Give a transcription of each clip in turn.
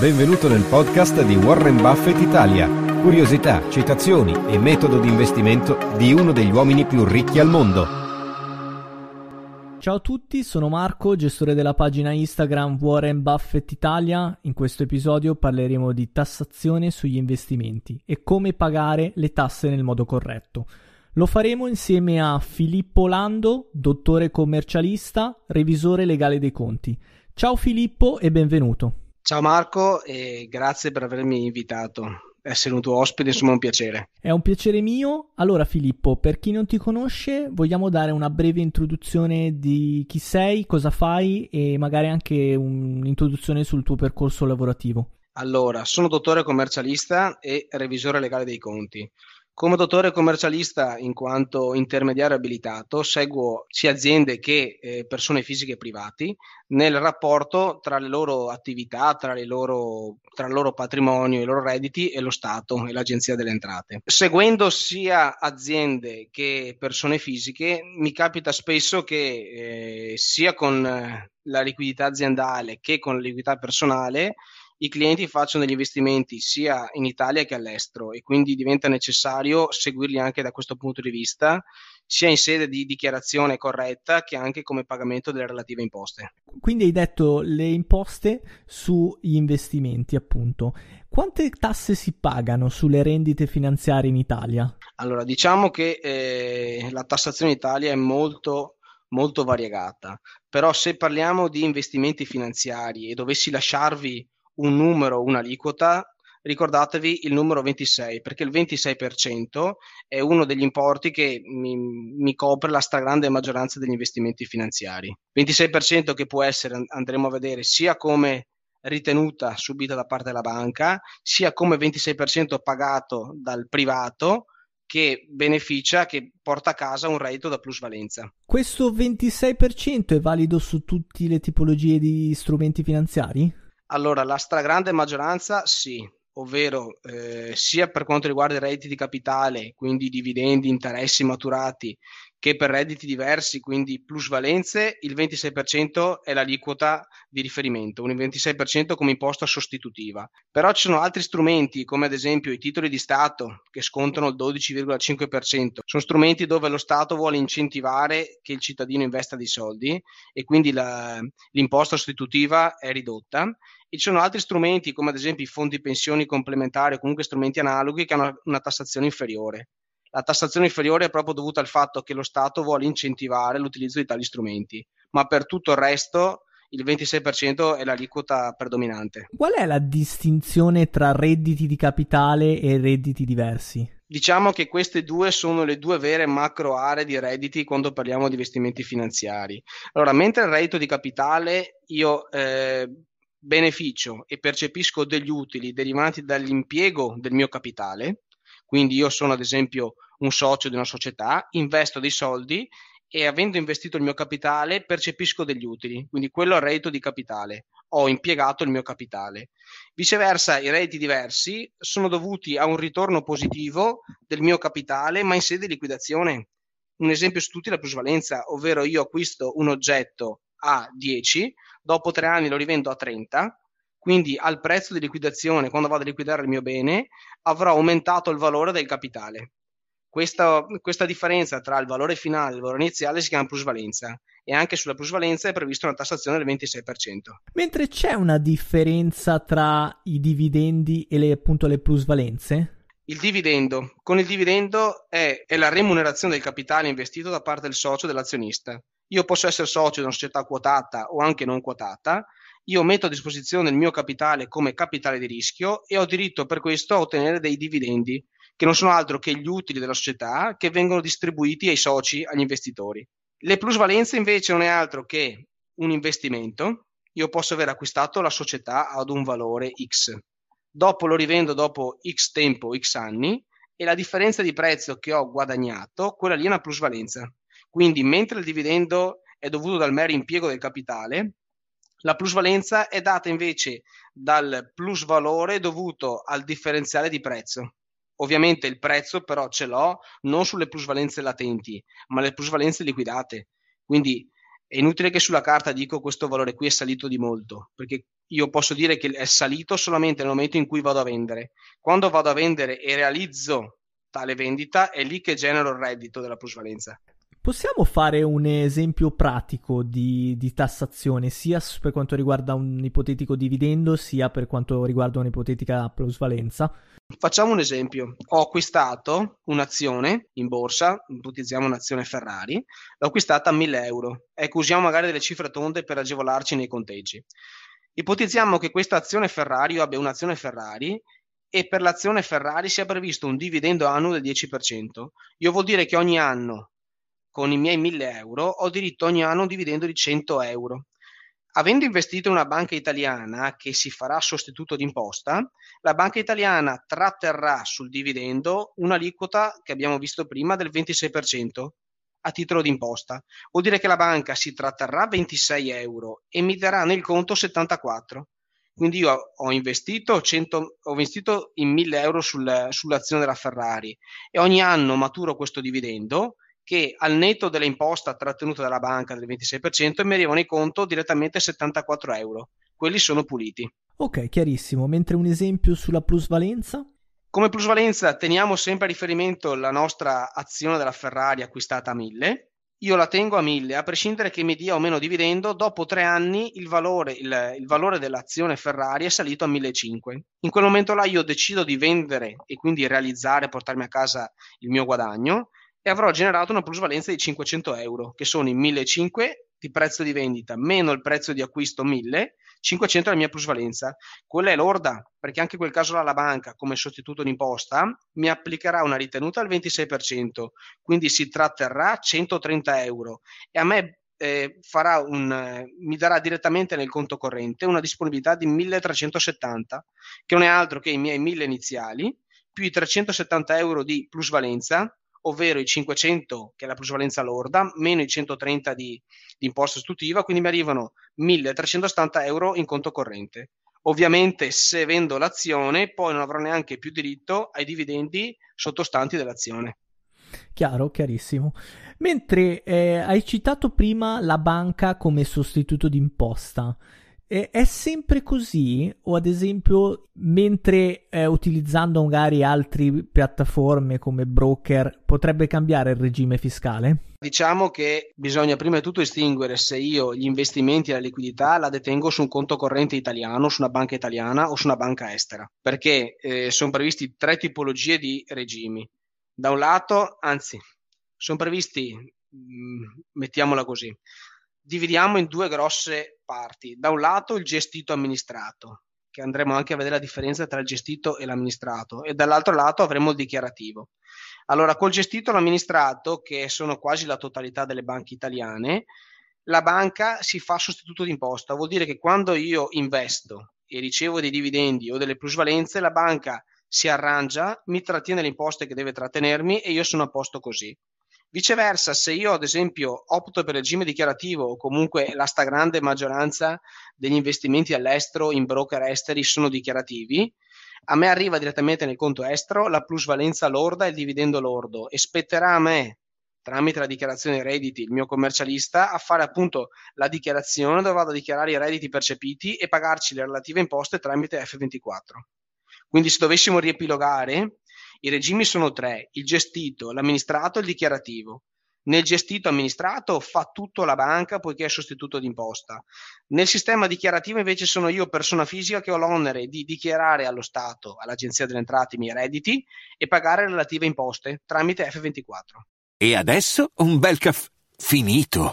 Benvenuto nel podcast di Warren Buffett Italia. Curiosità, citazioni e metodo di investimento di uno degli uomini più ricchi al mondo. Ciao a tutti, sono Marco, gestore della pagina Instagram Warren Buffett Italia. In questo episodio parleremo di tassazione sugli investimenti e come pagare le tasse nel modo corretto. Lo faremo insieme a Filippo Lando, dottore commercialista, revisore legale dei conti. Ciao Filippo e benvenuto. Ciao Marco e grazie per avermi invitato. Essere un tuo ospite insomma è un piacere. È un piacere mio. Allora Filippo, per chi non ti conosce, vogliamo dare una breve introduzione di chi sei, cosa fai e magari anche un'introduzione sul tuo percorso lavorativo. Allora, sono dottore commercialista e revisore legale dei conti. Come dottore commercialista, in quanto intermediario abilitato, seguo sia aziende che eh, persone fisiche privati nel rapporto tra le loro attività, tra, le loro, tra il loro patrimonio, i loro redditi e lo Stato e l'Agenzia delle Entrate. Seguendo sia aziende che persone fisiche, mi capita spesso che eh, sia con la liquidità aziendale che con la liquidità personale i clienti facciano degli investimenti sia in Italia che all'estero e quindi diventa necessario seguirli anche da questo punto di vista, sia in sede di dichiarazione corretta che anche come pagamento delle relative imposte. Quindi hai detto le imposte sugli investimenti, appunto. Quante tasse si pagano sulle rendite finanziarie in Italia? Allora, diciamo che eh, la tassazione in Italia è molto molto variegata, però se parliamo di investimenti finanziari e dovessi lasciarvi un numero, un'aliquota, ricordatevi il numero 26 perché il 26% è uno degli importi che mi, mi, copre la stragrande maggioranza degli investimenti finanziari. 26% che può essere, andremo a vedere, sia come ritenuta subita da parte della banca, sia come 26% pagato dal privato che beneficia, che porta a casa un reddito da plusvalenza. Questo 26% è valido su tutte le tipologie di strumenti finanziari? Allora, la stragrande maggioranza sì, ovvero eh, sia per quanto riguarda i redditi di capitale, quindi dividendi, interessi maturati, che per redditi diversi, quindi plusvalenze, il 26% è l'aliquota di riferimento, un 26% come imposta sostitutiva. Però ci sono altri strumenti, come ad esempio i titoli di Stato, che scontano il 12,5%. Sono strumenti dove lo Stato vuole incentivare che il cittadino investa dei soldi e quindi la, l'imposta sostitutiva è ridotta e ci sono altri strumenti come ad esempio i fondi pensioni complementari o comunque strumenti analoghi che hanno una tassazione inferiore. La tassazione inferiore è proprio dovuta al fatto che lo Stato vuole incentivare l'utilizzo di tali strumenti, ma per tutto il resto il 26% è l'aliquota predominante. Qual è la distinzione tra redditi di capitale e redditi diversi? Diciamo che queste due sono le due vere macro aree di redditi quando parliamo di investimenti finanziari. Allora, mentre il reddito di capitale io eh, beneficio e percepisco degli utili derivanti dall'impiego del mio capitale, quindi io sono ad esempio un socio di una società, investo dei soldi e avendo investito il mio capitale percepisco degli utili, quindi quello è il reddito di capitale, ho impiegato il mio capitale. Viceversa, i redditi diversi sono dovuti a un ritorno positivo del mio capitale, ma in sede di liquidazione. Un esempio su tutti è la plusvalenza, ovvero io acquisto un oggetto a 10, dopo tre anni lo rivendo a 30, quindi al prezzo di liquidazione, quando vado a liquidare il mio bene, avrò aumentato il valore del capitale. Questa, questa, differenza tra il valore finale e il valore iniziale si chiama plusvalenza e anche sulla plusvalenza è prevista una tassazione del 26%. Mentre c'è una differenza tra i dividendi e le, appunto le plusvalenze? Il dividendo. Con il dividendo è, è la remunerazione del capitale investito da parte del socio dell'azionista. Io posso essere socio di una società quotata o anche non quotata, io metto a disposizione il mio capitale come capitale di rischio e ho diritto per questo a ottenere dei dividendi, che non sono altro che gli utili della società che vengono distribuiti ai soci, agli investitori. Le plusvalenze invece non è altro che un investimento io posso aver acquistato la società ad un valore X. Dopo lo rivendo dopo X tempo, X anni, e la differenza di prezzo che ho guadagnato, quella lì è una plusvalenza. Quindi, mentre il dividendo è dovuto dal mero impiego del capitale, la plusvalenza è data invece dal plusvalore dovuto al differenziale di prezzo. Ovviamente il prezzo però ce l'ho non sulle plusvalenze latenti, ma le plusvalenze liquidate. Quindi è inutile che sulla carta dico questo valore qui è salito di molto, perché io posso dire che è salito solamente nel momento in cui vado a vendere. Quando vado a vendere e realizzo tale vendita, è lì che genero il reddito della plusvalenza. Possiamo fare un esempio pratico di, di, tassazione, sia per quanto riguarda un ipotetico dividendo, sia per quanto riguarda un'ipotetica plusvalenza? Facciamo un esempio. Ho acquistato un'azione in borsa, ipotizziamo un'azione Ferrari, l'ho acquistata a 1000 euro. Ecco, usiamo magari delle cifre tonde per agevolarci nei conteggi. Ipotizziamo che questa azione Ferrari, io abbia un'azione Ferrari e per l'azione Ferrari sia previsto un dividendo annuo del 10%. Io vuol dire che ogni anno con i miei 1000 euro ho diritto ogni anno a un dividendo di 100 euro. Avendo investito in una banca italiana che si farà sostituto d'imposta, la banca italiana tratterrà sul dividendo un'aliquota che abbiamo visto prima del 26% a titolo d'imposta. Vuol dire che la banca si tratterrà 26 euro e mi darà nel conto 74. Quindi io ho investito, 100, ho investito in 1000 euro sul, sull'azione della Ferrari e ogni anno maturo questo dividendo che al netto dell'imposta trattenuta dalla banca del 26% mi arrivano in conto direttamente 74 euro. Quelli sono puliti. Ok, chiarissimo. Mentre un esempio sulla plusvalenza? Come plusvalenza teniamo sempre a riferimento la nostra azione della Ferrari acquistata a 1000. Io la tengo a 1000, a prescindere che mi dia o meno dividendo, dopo tre anni il valore, il, il valore dell'azione Ferrari è salito a 1500. In quel momento là io decido di vendere e quindi realizzare, portarmi a casa il mio guadagno e avrò generato una plusvalenza di 500 euro, che sono i 1500 di prezzo di vendita meno il prezzo di acquisto 1000, 500 è la mia plusvalenza. Quella è lorda, perché anche in quel caso la banca, come sostituto d'imposta, mi applicherà una ritenuta al 26%, quindi si tratterrà 130 euro e a me eh, un, eh, mi darà direttamente nel conto corrente una disponibilità di 1370, che non è altro che i miei 1000 iniziali, più i 370 euro di plusvalenza, ovvero i 500 che è la plusvalenza lorda, meno i 130 di, di imposta sostitutiva, quindi mi arrivano 1370 euro in conto corrente. Ovviamente se vendo l'azione poi non avrò neanche più diritto ai dividendi sottostanti dell'azione. Chiaro, chiarissimo. Mentre eh, hai citato prima la banca come sostituto d'imposta, è sempre così? O ad esempio, mentre eh, utilizzando magari altre piattaforme come broker, potrebbe cambiare il regime fiscale? Diciamo che bisogna prima di tutto distinguere se io gli investimenti e la liquidità la detengo su un conto corrente italiano, su una banca italiana o su una banca estera, perché eh, sono previsti tre tipologie di regimi. Da un lato, anzi, sono previsti, mh, mm, mettiamola così, dividiamo in due grosse parti. Da un lato il gestito amministrato, che andremo anche a vedere la differenza tra il gestito e l'amministrato, e dall'altro lato avremo il dichiarativo. Allora, col gestito e l'amministrato, che sono quasi la totalità delle banche italiane, la banca si fa sostituto d'imposta, vuol dire che quando io investo e ricevo dei dividendi o delle plusvalenze, la banca si arrangia, mi trattiene le imposte che deve trattenermi e io sono a posto così. Viceversa, se io ad esempio opto per regime dichiarativo o comunque la stragrande maggioranza degli investimenti all'estero in broker esteri sono dichiarativi, a me arriva direttamente nel conto estero la plusvalenza lorda e il dividendo lordo e spetterà a me tramite la dichiarazione dei redditi, il mio commercialista, a fare appunto la dichiarazione dove vado a dichiarare i redditi percepiti e pagarci le relative imposte tramite F24. Quindi se dovessimo riepilogare, i regimi sono tre, il gestito, l'amministrato e il dichiarativo. Nel gestito amministrato fa tutto la banca poiché è sostituto d'imposta. Nel sistema dichiarativo invece sono io persona fisica che ho l'onere di dichiarare allo Stato, all'Agenzia delle Entrate i miei redditi e pagare relative imposte tramite F24. E adesso un bel caffè finito.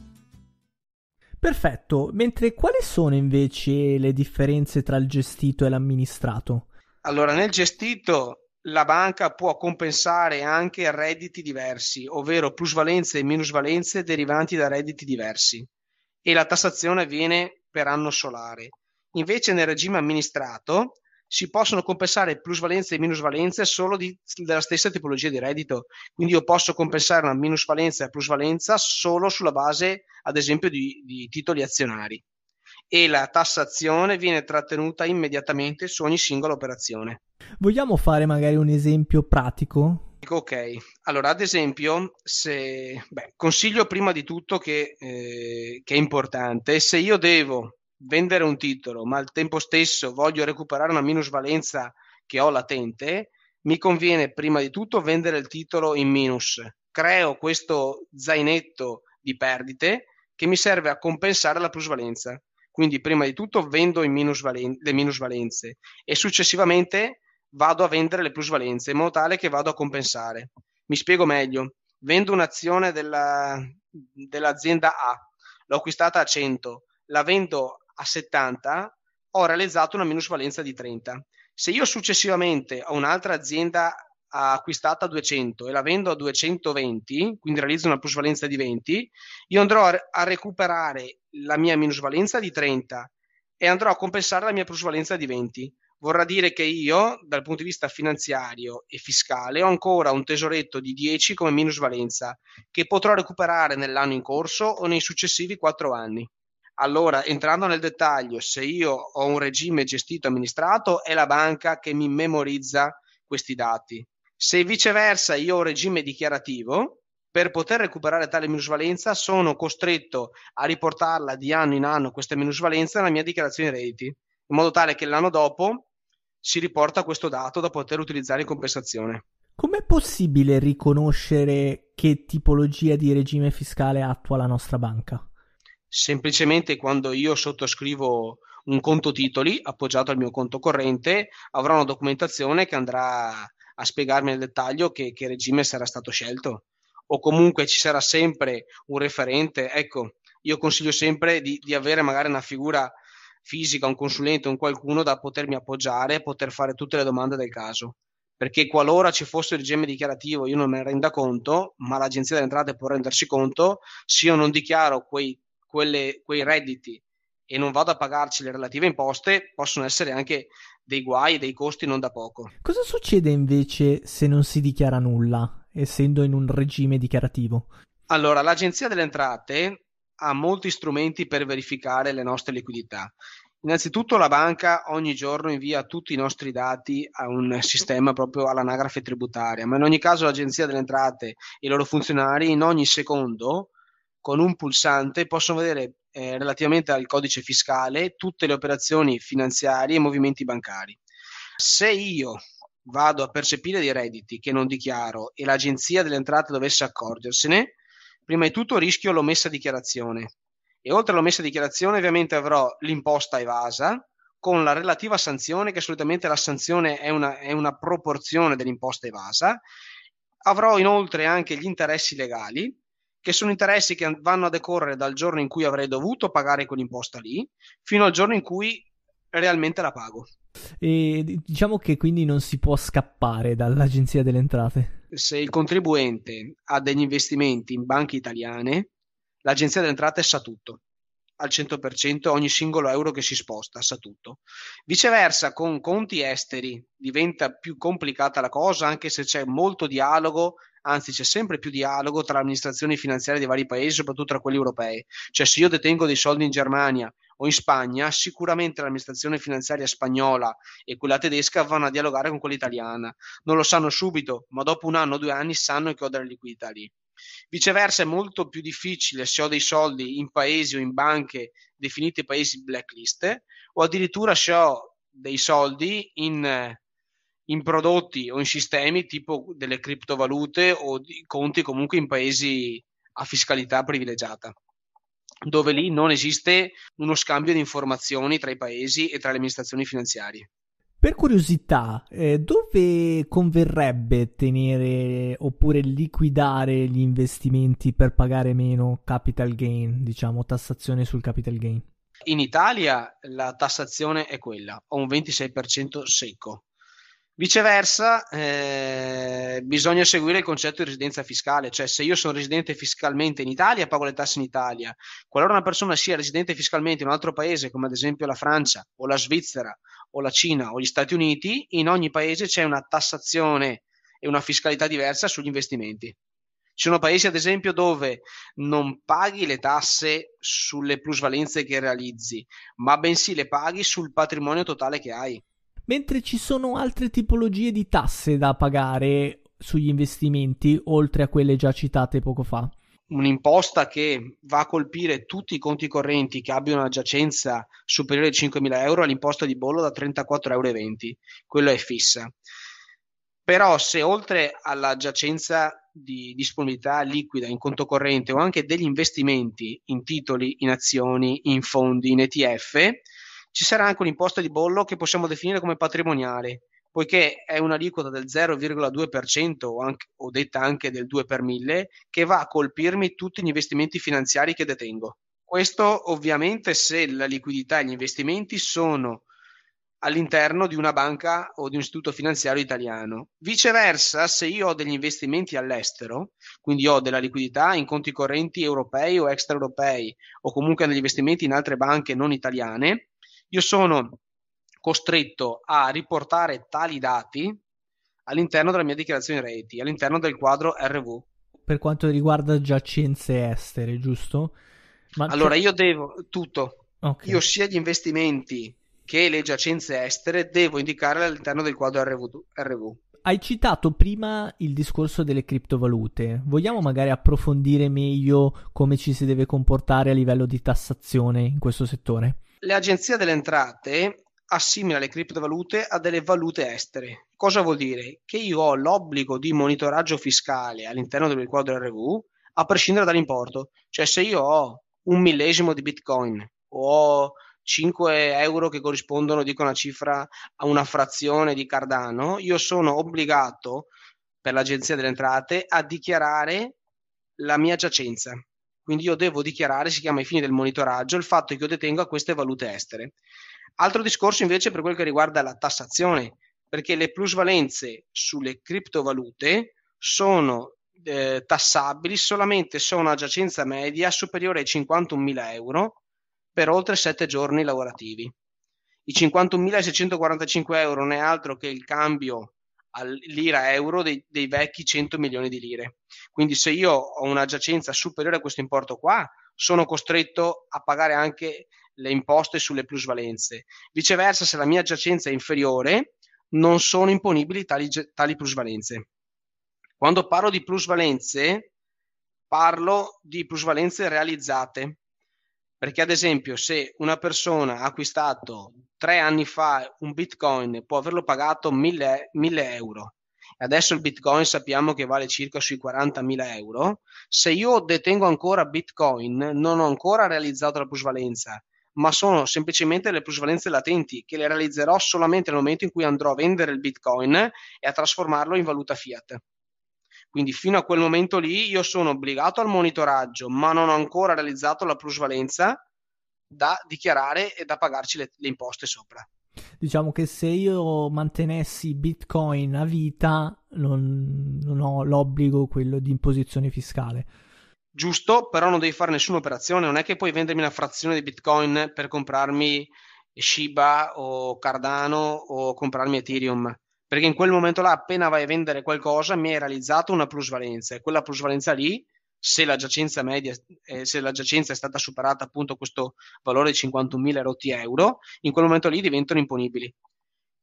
Perfetto, mentre quali sono invece le differenze tra il gestito e l'amministrato? Allora, nel gestito la banca può compensare anche redditi diversi, ovvero plusvalenze e minusvalenze derivanti da redditi diversi, e la tassazione avviene per anno solare. Invece nel regime amministrato si possono compensare plusvalenze e minusvalenze solo di, della stessa tipologia di reddito. Quindi io posso compensare una minusvalenza e plusvalenza solo sulla base, ad esempio, di, di titoli azionari. E la tassazione viene trattenuta immediatamente su ogni singola operazione. Vogliamo fare magari un esempio pratico? Ok, allora ad esempio, se, beh, consiglio prima di tutto che, eh, che è importante, se io devo vendere un titolo, ma al tempo stesso voglio recuperare una minusvalenza che ho latente, mi conviene prima di tutto vendere il titolo in minus. Creo questo zainetto di perdite che mi serve a compensare la plusvalenza. Quindi prima di tutto vendo minusvalen- le minusvalenze e successivamente vado a vendere le plusvalenze in modo tale che vado a compensare. Mi spiego meglio. Vendo un'azione della, dell'azienda A, l'ho acquistata a 100, la vendo a 70, ho realizzato una minusvalenza di 30. Se io successivamente ho un'altra azienda acquistata a 200 e la vendo a 220, quindi realizzo una plusvalenza di 20, io andrò a, recuperare la mia minusvalenza di 30 e andrò a compensare la mia plusvalenza di 20. Vorrà dire che io, dal punto di vista finanziario e fiscale, ho ancora un tesoretto di 10 come minusvalenza che potrò recuperare nell'anno in corso o nei successivi 4 anni. Allora, entrando nel dettaglio, se io ho un regime gestito e amministrato, è la banca che mi memorizza questi dati. Se viceversa io ho un regime dichiarativo, per poter recuperare tale minusvalenza sono costretto a riportarla di anno in anno questa minusvalenza nella mia dichiarazione di redditi, in modo tale che l'anno dopo si riporta questo dato da poter utilizzare in compensazione. Com'è possibile riconoscere che tipologia di regime fiscale attua la nostra banca? Semplicemente quando io sottoscrivo un conto titoli appoggiato al mio conto corrente, avrò una documentazione che andrà a spiegarmi nel dettaglio che, che regime sarà stato scelto. O comunque ci sarà sempre un referente. Ecco, io consiglio sempre di, di avere magari una figura fisica, un consulente, un qualcuno da potermi appoggiare poter fare tutte le domande del caso. Perché qualora ci fosse il regime dichiarativo io non me ne renda conto, ma l'agenzia delle entrate può rendersi conto, se io non dichiaro quei quelle, quei redditi e non vado a pagarci le relative imposte, possono essere anche dei guai e dei costi non da poco. Cosa succede invece se non si dichiara nulla, essendo in un regime dichiarativo? Allora, l'Agenzia delle Entrate ha molti strumenti per verificare le nostre liquidità. Innanzitutto la banca ogni giorno invia tutti i nostri dati a un sistema proprio all'anagrafe tributaria, ma in ogni caso l'Agenzia delle Entrate e i loro funzionari in ogni secondo con un pulsante possono vedere eh, relativamente al codice fiscale tutte le operazioni finanziarie e movimenti bancari. Se io vado a percepire dei redditi che non dichiaro e l'agenzia delle entrate dovesse accorgersene, prima di tutto rischio l'omessa dichiarazione e oltre all'omessa dichiarazione ovviamente avrò l'imposta evasa con la relativa sanzione che solitamente la sanzione è una, è una proporzione dell'imposta evasa. Avrò inoltre anche gli interessi legali che sono interessi che vanno a decorrere dal giorno in cui avrei dovuto pagare quell'imposta lì fino al giorno in cui realmente la pago. E diciamo che quindi non si può scappare dall'Agenzia delle Entrate. Se il contribuente ha degli investimenti in banche italiane, l'Agenzia delle Entrate sa tutto al 100% ogni singolo euro che si sposta, sa tutto. Viceversa, con conti esteri diventa più complicata la cosa, anche se c'è molto dialogo anzi c'è sempre più dialogo tra amministrazioni finanziarie dei vari paesi, soprattutto tra quelli europei. Cioè se io detengo dei soldi in Germania o in Spagna, sicuramente l'amministrazione finanziaria spagnola e quella tedesca vanno a dialogare con quella italiana. Non lo sanno subito, ma dopo un anno o due anni sanno che ho delle liquidità lì. Viceversa è molto più difficile se ho dei soldi in paesi o in banche definite paesi blacklist o addirittura se ho dei soldi in, in prodotti o in sistemi tipo delle criptovalute o di conti comunque in paesi a fiscalità privilegiata dove lì non esiste uno scambio di informazioni tra i paesi e tra le amministrazioni finanziarie. Per curiosità, eh, dove converrebbe tenere oppure liquidare gli investimenti per pagare meno capital gain, diciamo tassazione sul capital gain? In Italia la tassazione è quella, ho un 26% secco. Viceversa, eh, bisogna seguire il concetto di residenza fiscale, cioè se io sono residente fiscalmente in Italia, pago le tasse in Italia. Qualora una persona sia residente fiscalmente in un altro paese, come ad esempio la Francia o la Svizzera o la Cina o gli Stati Uniti, in ogni paese c'è una tassazione e una fiscalità diversa sugli investimenti. Ci sono paesi, ad esempio, dove non paghi le tasse sulle plusvalenze che realizzi, ma bensì le paghi sul patrimonio totale che hai mentre ci sono altre tipologie di tasse da pagare sugli investimenti, oltre a quelle già citate poco fa. Un'imposta che va a colpire tutti i conti correnti che abbiano una giacenza superiore ai 5.000 euro all'imposta di bollo da 34,20 euro. Quello è fissa. Però se oltre alla giacenza di disponibilità liquida in conto corrente o anche degli investimenti in titoli, in azioni, in fondi, in ETF, ci sarà anche un'imposta di bollo che possiamo definire come patrimoniale, poiché è un'aliquota del 0,2% o, anche, o detta anche del 2 per 1000 che va a colpirmi tutti gli investimenti finanziari che detengo. Questo ovviamente se la liquidità e gli investimenti sono all'interno di una banca o di un istituto finanziario italiano. Viceversa, se io ho degli investimenti all'estero, quindi ho della liquidità in conti correnti europei o extraeuropei o comunque negli investimenti in altre banche non italiane, io sono costretto a riportare tali dati all'interno della mia dichiarazione reti, all'interno del quadro RV. Per quanto riguarda giacenze estere, giusto? Ma allora io devo tutto. Okay. Io sia gli investimenti che le giacenze estere devo indicare all'interno del quadro RV. RV. Hai citato prima il discorso delle criptovalute. Vogliamo magari approfondire meglio come ci si deve comportare a livello di tassazione in questo settore? Le agenzie delle entrate assimila le criptovalute a delle valute estere. Cosa vuol dire? Che io ho l'obbligo di monitoraggio fiscale all'interno del quadro RV a prescindere dall'importo. Cioè se io ho un millesimo di Bitcoin o ho 5 euro che corrispondono, dico una cifra, a una frazione di Cardano, io sono obbligato per l'agenzia delle entrate a dichiarare la mia giacenza. Quindi io devo dichiarare, si chiama ai fini del monitoraggio, il fatto che io detenga queste valute estere. Altro discorso invece per quel che riguarda la tassazione, perché le plusvalenze sulle criptovalute sono eh, tassabili solamente se una giacenza media superiore ai 51.000 euro per oltre 7 giorni lavorativi. I 51.645 euro non è altro che il cambio all'ira euro dei, dei, vecchi 100 milioni di lire. Quindi se io ho una giacenza superiore a questo importo qua, sono costretto a pagare anche le imposte sulle plusvalenze. Viceversa, se la mia giacenza è inferiore, non sono imponibili tali, tali plusvalenze. Quando parlo di plusvalenze, parlo di plusvalenze realizzate. Perché ad esempio se una persona ha acquistato tre anni fa un bitcoin può averlo pagato 1000, 1000 euro. Adesso il bitcoin sappiamo che vale circa sui 40.000 euro. Se io detengo ancora bitcoin non ho ancora realizzato la plusvalenza ma sono semplicemente le plusvalenze latenti che le realizzerò solamente nel momento in cui andrò a vendere il bitcoin e a trasformarlo in valuta fiat. Quindi fino a quel momento lì io sono obbligato al monitoraggio, ma non ho ancora realizzato la plusvalenza da dichiarare e da pagarci le, le imposte sopra. Diciamo che se io mantenessi Bitcoin a vita non, non ho l'obbligo quello di imposizione fiscale. Giusto, però non devi fare nessuna operazione, non è che puoi vendermi una frazione di Bitcoin per comprarmi Shiba o Cardano o comprarmi Ethereum perché in quel momento là, appena vai a vendere qualcosa, mi hai realizzato una plusvalenza e quella plusvalenza lì, se la giacenza media, eh, se la giacenza è stata superata appunto questo valore di 51.000 rotti euro, in quel momento lì diventano imponibili.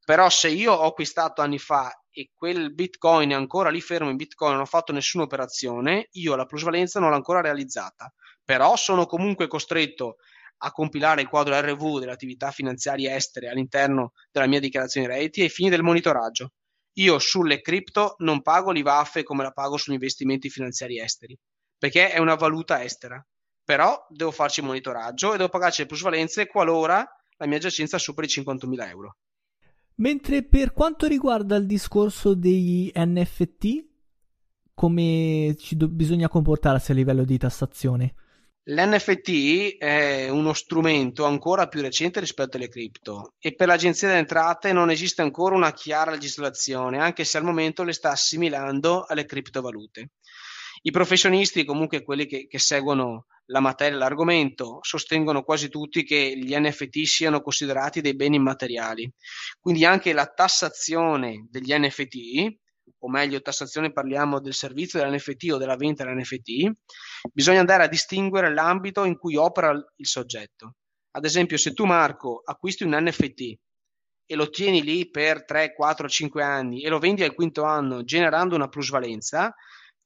Però se io ho acquistato anni fa e quel bitcoin è ancora lì fermo in bitcoin, non ho fatto nessuna operazione, io la plusvalenza non l'ho ancora realizzata. Però sono comunque costretto a compilare il quadro RV delle attività finanziarie estere all'interno della mia dichiarazione di redditi ai fini del monitoraggio. Io sulle cripto non pago l'IVAF come la pago sugli investimenti finanziari esteri, perché è una valuta estera. Però devo farci il monitoraggio e devo pagarci le plusvalenze qualora la mia giacenza superi i 50.000 euro. Mentre per quanto riguarda il discorso degli NFT, come ci do- bisogna comportarsi a livello di tassazione? L'NFT è uno strumento ancora più recente rispetto alle cripto e per l'Agenzia delle Entrate non esiste ancora una chiara legislazione, anche se al momento le sta assimilando alle criptovalute. I professionisti, comunque quelli che, che seguono la materia, l'argomento, sostengono quasi tutti che gli NFT siano considerati dei beni immateriali. Quindi anche la tassazione degli NFT o meglio tassazione parliamo del servizio dell'NFT o della vendita dell'NFT, bisogna andare a distinguere l'ambito in cui opera il soggetto. Ad esempio, se tu Marco acquisti un NFT e lo tieni lì per 3, 4, 5 anni e lo vendi al quinto anno generando una plusvalenza,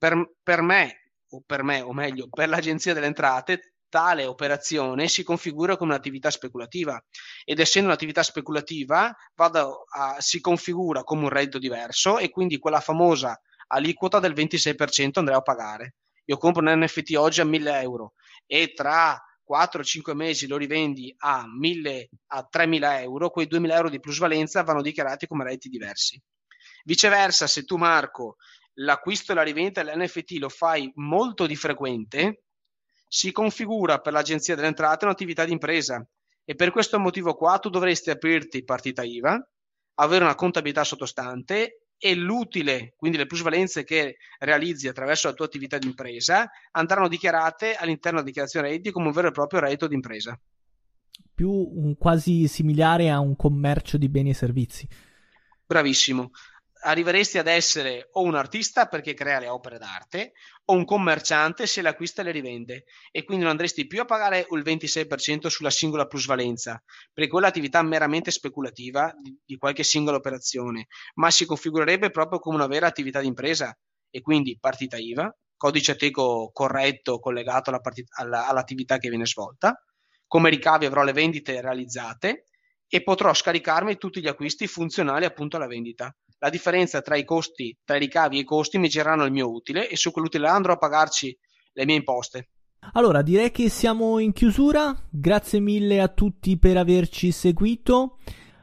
per, per me, o per me, o meglio, per l'Agenzia delle Entrate, tale operazione si configura come un'attività speculativa ed essendo un'attività speculativa a, si configura come un reddito diverso e quindi quella famosa aliquota del 26% andrei a pagare. Io compro un NFT oggi a 1000 euro e tra 4-5 mesi lo rivendi a, 1000, a 3.000 euro, quei 2.000 euro di plusvalenza vanno dichiarati come redditi diversi. Viceversa, se tu Marco l'acquisto e la rivendita dell'NFT lo fai molto di frequente, si configura per l'Agenzia delle Entrate un'attività di impresa e per questo motivo qua tu dovresti aprirti partita IVA, avere una contabilità sottostante e l'utile, quindi le plusvalenze che realizzi attraverso la tua attività di impresa, andranno dichiarate all'interno della dichiarazione redditi come un vero e proprio reddito di impresa. Più un, quasi similare a un commercio di beni e servizi. Bravissimo arriveresti ad essere o un artista perché crea le opere d'arte o un commerciante se le acquista e le rivende. E quindi non andresti più a pagare il 26% sulla singola plusvalenza perché quella è l'attività meramente speculativa di, di, qualche singola operazione ma si configurerebbe proprio come una vera attività di impresa e quindi partita IVA codice ateco corretto collegato alla partita, alla, all'attività che viene svolta. Come ricavi avrò le vendite realizzate e potrò scaricarmi tutti gli acquisti funzionali appunto alla vendita la differenza tra i costi, tra i ricavi e i costi mi gireranno il mio utile e su quell'utile andrò a pagarci le mie imposte. Allora, direi che siamo in chiusura. Grazie mille a tutti per averci seguito.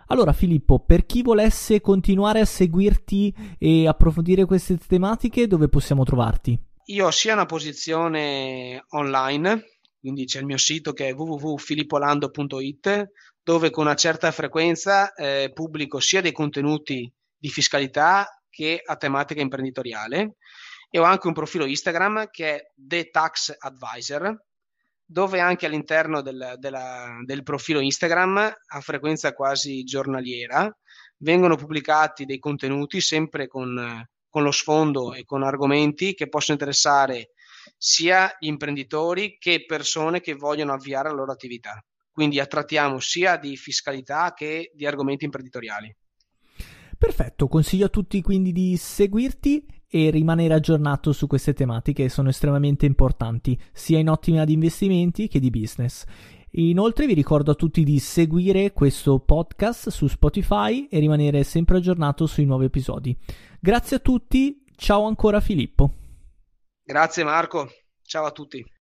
Allora, Filippo, per chi volesse continuare a seguirti e approfondire queste tematiche, dove possiamo trovarti? Io ho sia una posizione online, quindi c'è il mio sito che è www.filippolando.it, dove con una certa frequenza eh, pubblico sia dei contenuti di fiscalità che a tematica imprenditoriale e ho anche un profilo Instagram che è The Tax Advisor dove anche all'interno del, della, del profilo Instagram a frequenza quasi giornaliera vengono pubblicati dei contenuti sempre con, con lo sfondo e con argomenti che possono interessare sia gli imprenditori che persone che vogliono avviare la loro attività. Quindi attrattiamo sia di fiscalità che di argomenti imprenditoriali. Perfetto, consiglio a tutti quindi di seguirti e rimanere aggiornato su queste tematiche che sono estremamente importanti, sia in ottima di investimenti che di business. Inoltre vi ricordo a tutti di seguire questo podcast su Spotify e rimanere sempre aggiornato sui nuovi episodi. Grazie a tutti, ciao ancora Filippo. Grazie Marco, ciao a tutti.